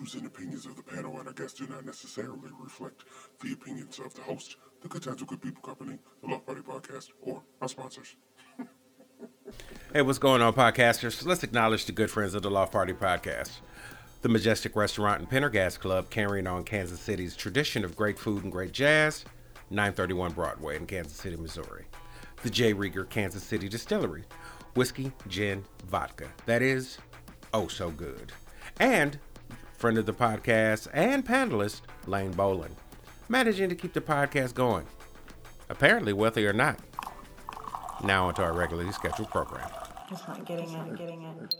views and opinions of the panel and our guests do not necessarily reflect the opinions of the host, the Good Good People Company, the Loft Party Podcast, or our sponsors. Hey, what's going on, podcasters? Let's acknowledge the good friends of the Loft Party Podcast. The Majestic Restaurant and Pendergast Club, carrying on Kansas City's tradition of great food and great jazz, 931 Broadway in Kansas City, Missouri. The J. Rieger Kansas City Distillery, whiskey, gin, vodka. That is, oh so good. And friend of the podcast and panelist, Lane Boland, managing to keep the podcast going. Apparently, wealthy or not. Now onto our regularly scheduled program. It's not getting it, getting it.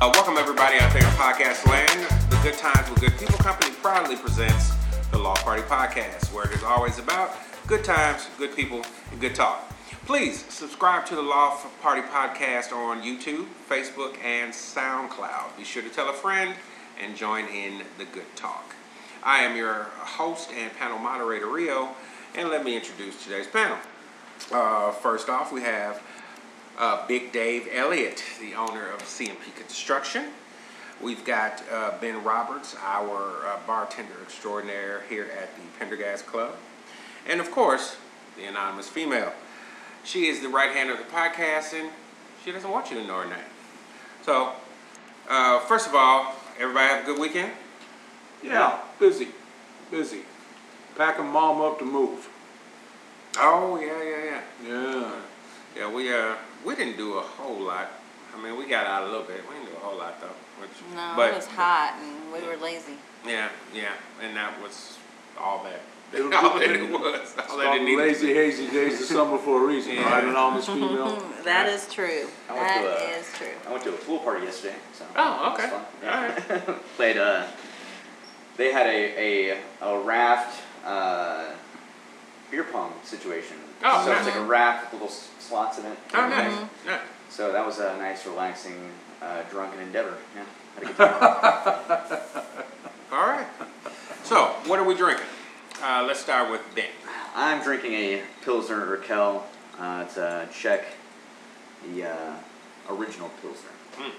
Uh, welcome everybody out there in podcast land. The Good Times with Good People Company proudly presents the Loft Party Podcast, where it is always about good times, good people, and good talk. Please subscribe to the Loft Party Podcast on YouTube, Facebook, and SoundCloud. Be sure to tell a friend and join in the good talk. I am your host and panel moderator, Rio, and let me introduce today's panel. Uh, first off, we have uh, Big Dave Elliott, the owner of CMP Construction. We've got uh, Ben Roberts, our uh, bartender extraordinaire here at the Pendergast Club. And of course, the anonymous female. She is the right hand of the podcast, and she doesn't want you to know her name. So, uh, first of all, everybody have a good weekend? Yeah, busy, busy. Packing mom up to move. Oh, yeah, yeah, yeah. Yeah. Yeah, we uh we didn't do a whole lot. I mean, we got out a little bit. We didn't do a whole lot though. Which, No, but, it was hot and we were lazy. Yeah, yeah, and that was all that. It was- all that it was. It's All that it called needed. lazy, hazy days of summer for a reason, Yeah. right? Anonymous female. That is true. I went That to a- is true. I went to a pool party yesterday. So Oh, okay. fun. All right. Played. Uh, they had a a, a raft uh, beer pong situation. Oh, so nice. it's like a raft with little s- slots in it. Oh, nice. Yeah. So that was a nice, relaxing, uh, drunken endeavor. Yeah, had a good time. All right. So, what are we drinking? Uh, let's start with Ben. I'm drinking a Pilsner Urquell. Uh, it's a Czech, the uh, original Pilsner. Mm.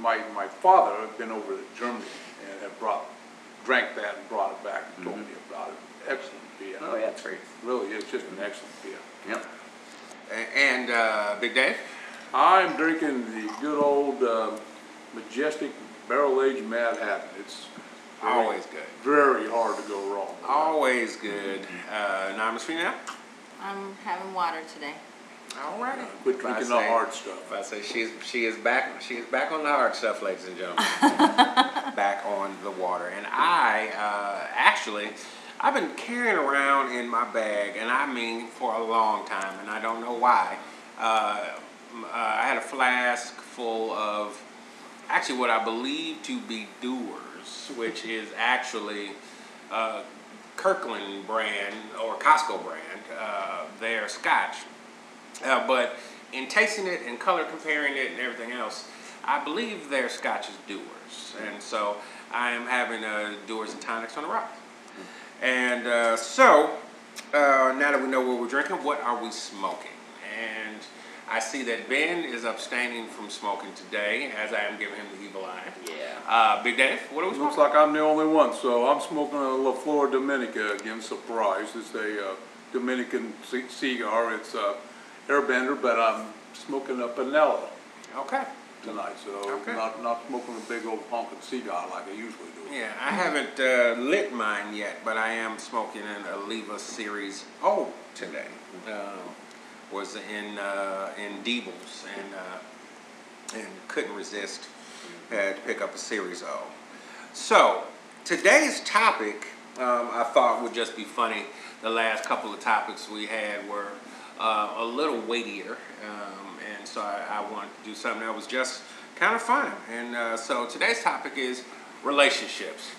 My, my father had been over to Germany and had brought, drank that and brought it back and told me about it. Excellent beer. Oh yeah, it's great. Really is just an excellent beer. Yep. And uh, Big Dave. I'm drinking the good old uh, Majestic Barrel Aged Mad Hatter. It's very- Always good. Very hard to go wrong. with. Always good. Uh, anonymous female. I'm having water today. All righty. Quit drinking the hard stuff. I say she's she is back she is back on the hard stuff, ladies and gentlemen. back on the water, and I uh, actually I've been carrying around in my bag, and I mean for a long time, and I don't know why. Uh, uh, I had a flask full of actually what I believe to be Which is actually uh, Kirkland brand or Costco brand. Uh, their Scotch. Uh, but in tasting it and color comparing it and everything else, I believe their scotch is Dewar's. And so I am having a Dewar's and tonics on the rocks. And uh, so uh, now that we know what we're drinking, what are we smoking? And I see that Ben is abstaining from smoking today, as I am giving him the evil eye. Yeah. Uh, Big Dave, what are we Looks like I'm the only one, so I'm smoking a La Flor Dominica again, surprise. It's a uh, Dominican c- cigar. It's a airbender, but I'm smoking a Panetela Okay. tonight, so Okay. not, not smoking a big old honking cigar like I usually do. Yeah, I haven't uh, lit mine yet, but I am smoking an Oliva Series O today. Um, was in uh, in Diebels and uh, and couldn't resist. Had to pick up a Series O. So today's topic, um, I thought would just be funny. The last couple of topics we had were uh, a little weightier, um, and so I, I wanted to do something that was just kind of fun. And uh, so today's topic is relationships.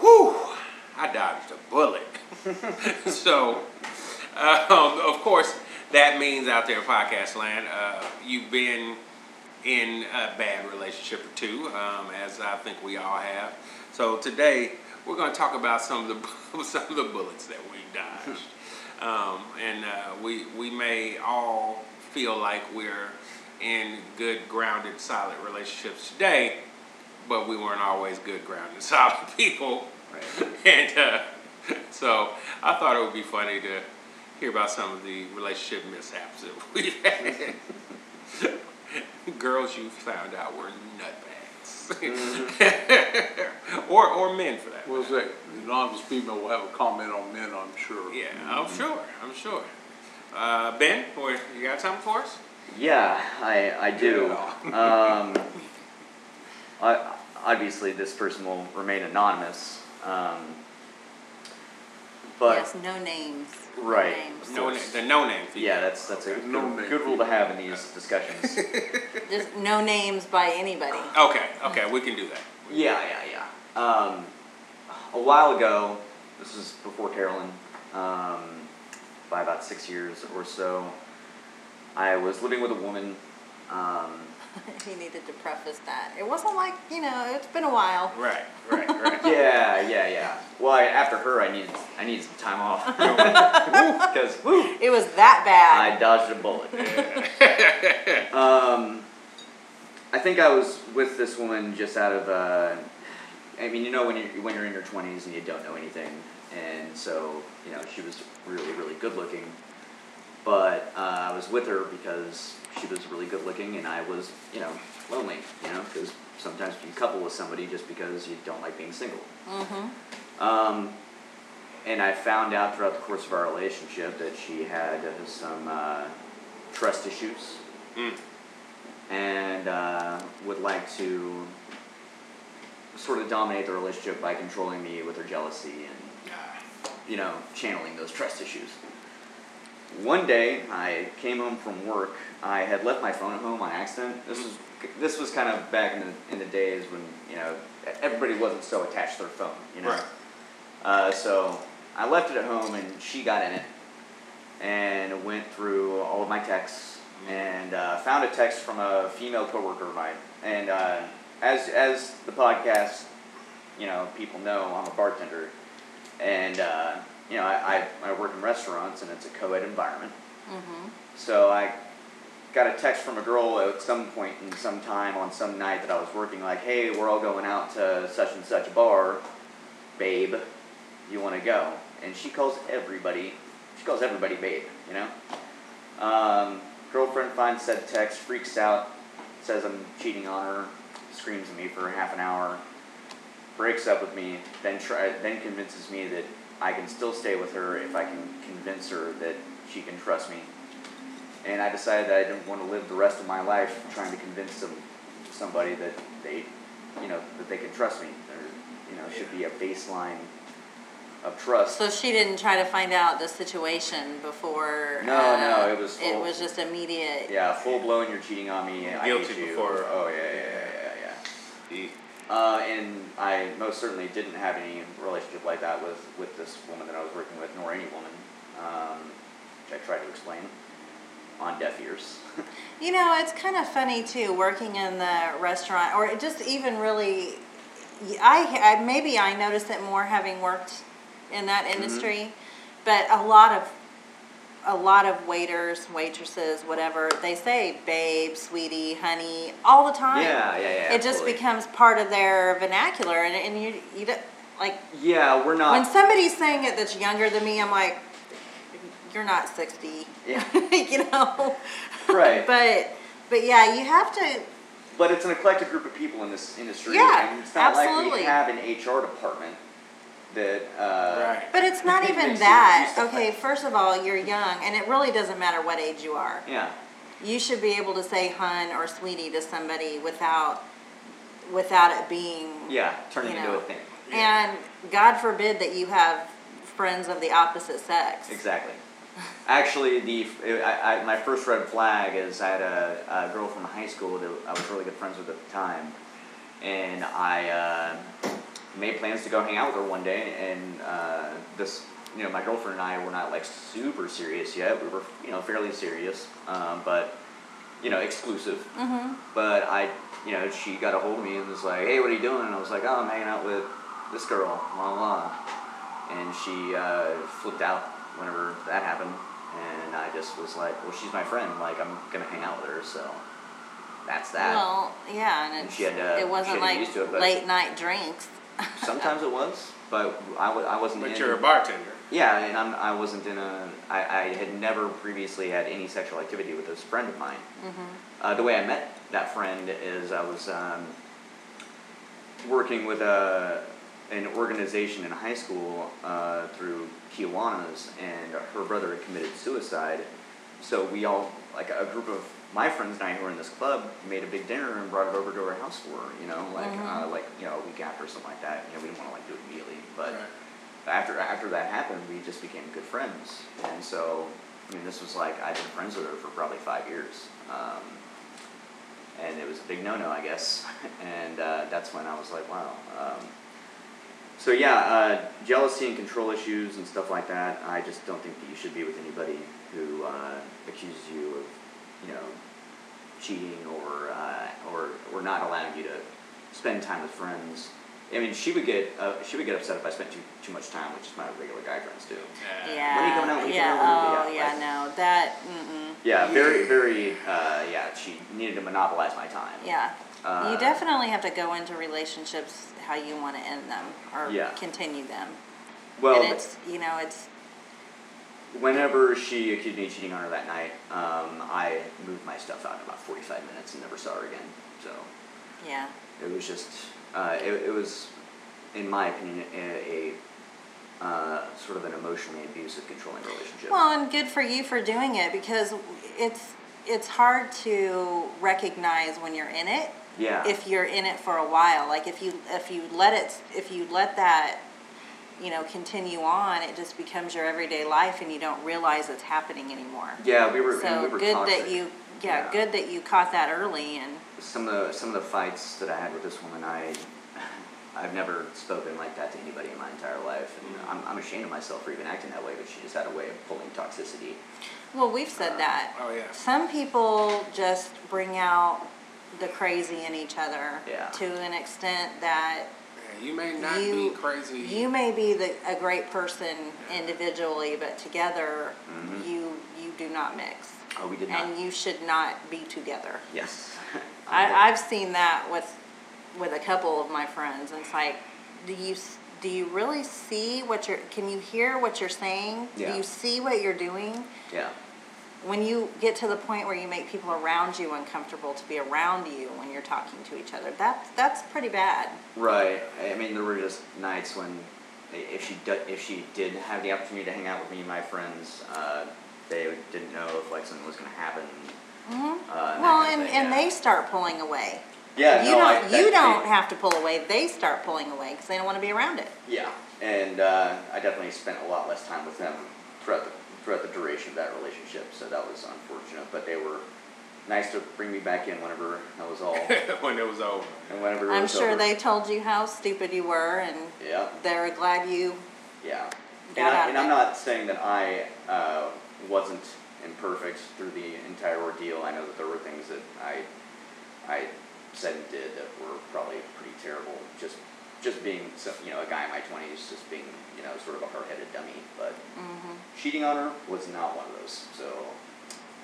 Whew, I dodged a bullet. so, um, of course, that means out there in podcast land, uh, you've been in a bad relationship or two, um, as I think we all have. So today we're going to talk about some of the some of the bullets that we dodged, um, and uh, we we may all feel like we're in good, grounded, solid relationships today, but we weren't always good, grounded, solid people. Right. And uh, so I thought it would be funny to hear about some of the relationship mishaps that we've had. Girls you found out were nutbags. or, or men for that. We'll say, the anonymous female will have a comment on men, I'm sure. Yeah, I'm sure. I'm sure. Uh, ben, what, you got something for us? Yeah, I, I do. Yeah. Um, I, obviously, this person will remain anonymous. Um, but yes, no names. No Right. names. No, na- the no name feature. yeah, that's that's a Okay, good, no name. good rule to have in these discussions. Just no names by anybody. Okay, okay, we can do that. Yeah, yeah, yeah. Um, a while ago, this is before Carolyn, um, by about six years or so, I was living with a woman. Um, he needed to preface that. It wasn't like, you know, it's been a while. Right, right, right. yeah, yeah, yeah. Well, I, after her, I needed I needed some time off because woo, It was that bad. I dodged a bullet. um, I think I was with this woman just out of. Uh, I mean, you know, when you when you're in your twenties and you don't know anything, and so you know, she was really, really good looking. But uh, I was with her because she was really good looking, and I was, you know, lonely. You know, because sometimes you couple with somebody just because you don't like being single. Mm-hmm. Um, and I found out throughout the course of our relationship that she had uh, some uh, trust issues Mm. and uh, would like to sort of dominate the relationship by controlling me with her jealousy and, you know, channeling those trust issues. One day, I came home from work. I had left my phone at home on accident. This was this was kind of back in the in the days when you know everybody wasn't so attached to their phone. You know. Right. Uh, so I left it at home, and she got in it and went through all of my texts and uh, found a text from a female coworker of mine. And uh, as as the podcast, you know, people know, I'm a bartender, and uh, you know, I, I, I work in restaurants, and it's a co-ed environment. Mm-hmm. So I got a text from a girl at some point in some time on some night that I was working, like, "Hey, we're all going out to such and such a bar, babe. You want to go?" And she calls everybody. She calls everybody babe. You know. Um, girlfriend finds said text, freaks out, says I'm cheating on her, screams at me for half an hour, breaks up with me, then try, then convinces me that I can still stay with her if I can convince her that she can trust me. And I decided that I didn't want to live the rest of my life trying to convince some, somebody that they, you know, that they can trust me. There, you know, should be a baseline of trust. So she didn't try to find out the situation before. No, uh, no, it was It was just immediate. yeah, full blown. You're cheating on me. Guilty hate you. before- Oh yeah, yeah, yeah, yeah, yeah. Uh, and I most certainly didn't have any relationship like that with, with this woman that I was working with, nor any woman, um, which I tried to explain on deaf ears. You know, it's kind of funny too, working in the restaurant, or just even really. I, I maybe I noticed it more having worked in that Mm-hmm. industry, but a lot of a lot of waiters, waitresses, whatever they say, babe, sweetie, honey, all the time. Yeah, yeah, yeah, It just becomes part of their vernacular, and and you you don't, like yeah, we're not. when somebody's saying it that's younger than me, I'm like, you're not 60. Yeah. you know? Right. but, but yeah, you have to, But it's an eclectic group of people in this industry. Yeah, and it's not like absolutely. we have an HR department that. Uh, Right. but it's not It even that. Okay, first of all, you're young, and it really doesn't matter what age you are. Yeah. You should be able to say hun or sweetie to somebody without, without it being, Yeah, turning You into a thing. and God forbid that you have friends of the opposite sex. Exactly. Actually, the I, I, my first red flag is I had a, a girl from high school that I was really good friends with at the time, and I uh, made plans to go hang out with her one day. And uh, this, you know, my girlfriend and I were not like super serious yet. We were, you know, fairly serious, um, but you know, exclusive. Mm-hmm. But I, you know, she got a hold of me and was like, "Hey, what are you doing?" And I was like, "Oh, I'm hanging out with this girl, blah blah." And she uh, flipped out whenever that happened, and I just was like, "Well, she's my friend. Like, I'm gonna hang out with her." So that's that. Well, yeah, and And she had to- it wasn't like used to it, late night drinks. Sometimes it was, but I, I wasn't. But in, you're a bartender. Yeah, and I'm, I wasn't in a. I, I had never previously had any sexual activity with this friend of mine. Uh, the way I met that friend is I was um, working with a an organization in high school uh, through Kiwanis, and her brother had committed suicide. So we all, like a group of my friends and I who were in this club, made a big dinner and brought it over to her house for her. You know, like uh, like you know a week after or something like that. You know, we didn't want to like do it immediately, but Right. after after that happened, we just became good friends. And so, I mean, this was like I've been friends with her for probably five years, um, and it was a big no-no, I guess. And uh, that's when I was like, wow. Um, so yeah, uh, jealousy and control issues and stuff like that. I just don't think that you should be with anybody who uh, accuses you of, you know, cheating or uh, or or not allowing you to spend time with friends. I mean, she would get uh, she would get upset if I spent too too much time with just my regular guy friends too. Yeah. When are you coming out? When yeah. coming out? Oh, Yeah, yeah. like- No, that. Mm-mm. Yeah, very very uh, yeah. She needed to monopolize my time. Yeah. Uh, you definitely have to go into relationships how you want to end them or Yeah. continue them. Well, and it's you know it's whenever she accused me of cheating on her that night, um, I moved my stuff out in about forty five minutes and never saw her again. So yeah. it was just uh, it, it was, in my opinion, a, a uh, sort of an emotionally abusive, controlling relationship. Well, and good for you for doing it because it's it's hard to recognize when you're in it. Yeah. If you're in it for a while, like if you if you let it if you let that you know continue on, it just becomes your everyday life, and you don't realize it's happening anymore. yeah, we were So we were good toxic. that you yeah, Yeah. good that you caught that early and some of the some of the fights that I had with this woman, I I've never spoken like that to anybody in my entire life, and mm-hmm. I'm, I'm ashamed of myself for even acting that way. But she just had a way of pulling toxicity. well, we've said uh, that. Oh, yeah. Some people just bring out the crazy in each other Yeah. to an extent that Yeah, you may not you be crazy. You may be the, a great person individually, but together Mhm. you you do not mix, Oh, we did not. and you should not be together. yes. I, I've seen that with with a couple of my friends. It's like, do you do you really see what you're? Can you hear what you're saying? Yeah. Do you see what you're doing? yeah. When you get to the point where you make people around you uncomfortable to be around you when you're talking to each other, that's that's pretty bad. Right. I mean, there were just nights when, if she did, if she did have the opportunity to hang out with me and my friends, uh, they didn't know if like something was going to happen. Uh, and Mm-hmm. Well, and, thing, and yeah. they start pulling away. Yeah. you no, don't that- you don't they- have to pull away. They start pulling away because they don't want to be around it. Yeah, and uh, I definitely spent a lot less time with them throughout the throughout the duration of that relationship. So that was unfortunate, but they were nice to bring me back in whenever that was all, when it was over. and whenever it I'm was sure over. they told you how stupid you were, and Yeah, they're glad you. yeah. Got And, I, out and of I'm it. not saying that I uh, wasn't imperfect through the entire ordeal. I know that there were things that I I said and did that were probably pretty terrible. Just just being some, you know a guy in my twenties, just being you know sort of a hard-headed dummy. But Mm-hmm. cheating on her was not one of those. So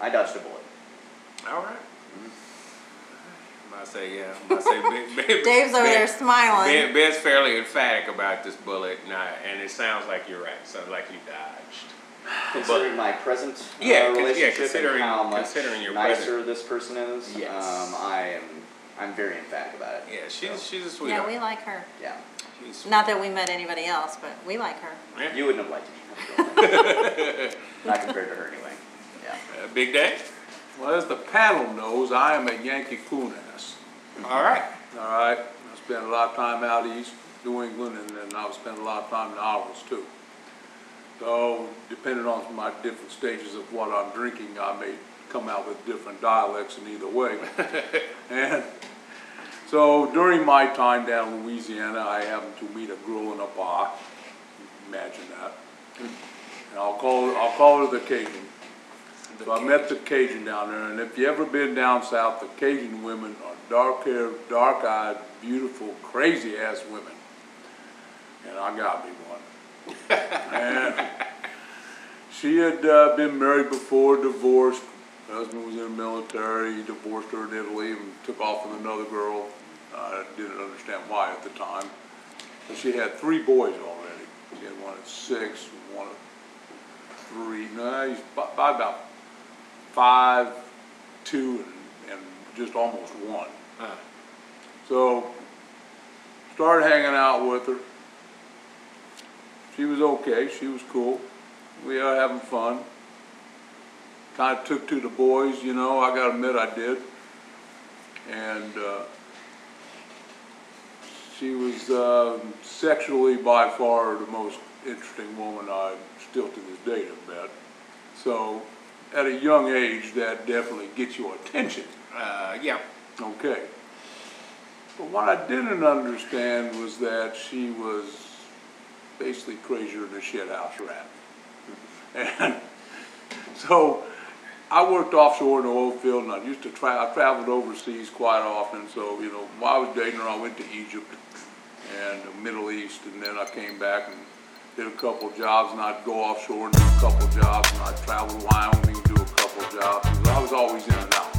I dodged a bullet. All right. I say yeah. I say Ben, ben, Dave's over there smiling. Ben, Ben's fairly emphatic about this bullet, and, I, and it sounds like you're right. sounds like you dodged. Considering my present uh, Yeah, con- yeah, considering- and how much considering your nicer present- this person is, Yes. um, I am I'm very emphatic about it. Yeah, she's So, she's a sweetheart. Yeah, sweetheart. we like her. yeah. She's- Not that we met anybody else, but we like her. yeah. You wouldn't have liked it. Not compared to her anyway. Yeah. Uh, Big Dave. Well, as the panel knows, I am a Yankee coon ass. All right. All right, I spent a lot of time out east, New England, and then I've spent a lot of time in the Isles too. So, depending on my different stages of what I'm drinking, I may come out with different dialects in either way. And so during my time down in Louisiana, I happened to meet a girl in a bar. Imagine that. And I'll call her, I'll call her the Cajun. So I met the Cajun down there, and if you ever been down south, the Cajun women are dark-haired, dark-eyed, beautiful, crazy-ass women. And I got me one. And she had uh, been married before, divorced, Her husband was in the military, he divorced her in Italy and took off with another girl. I didn't understand why at the time. But she had three boys already. She had one at six, one at three, no, he's by, by about five, two, and, and just almost one. Uh, So, started hanging out with her. She was okay, she was cool. We are having fun. Kind of took to the boys, you know, I gotta admit I did. And, uh, she was, um, sexually by far the most interesting woman I still to this day have met. So, at a young age, that definitely gets your attention. uh, yeah. Okay. But what I didn't understand was that she was basically crazier than a shit house rat. And so I worked offshore in the oil field and I used to tra- I traveled overseas quite often. So, you know, while I was dating her, I went to Egypt and the Middle East and then I came back and did a couple jobs and I'd go offshore and do a couple jobs and I'd travel to Wyoming and do a couple jobs. I was always in and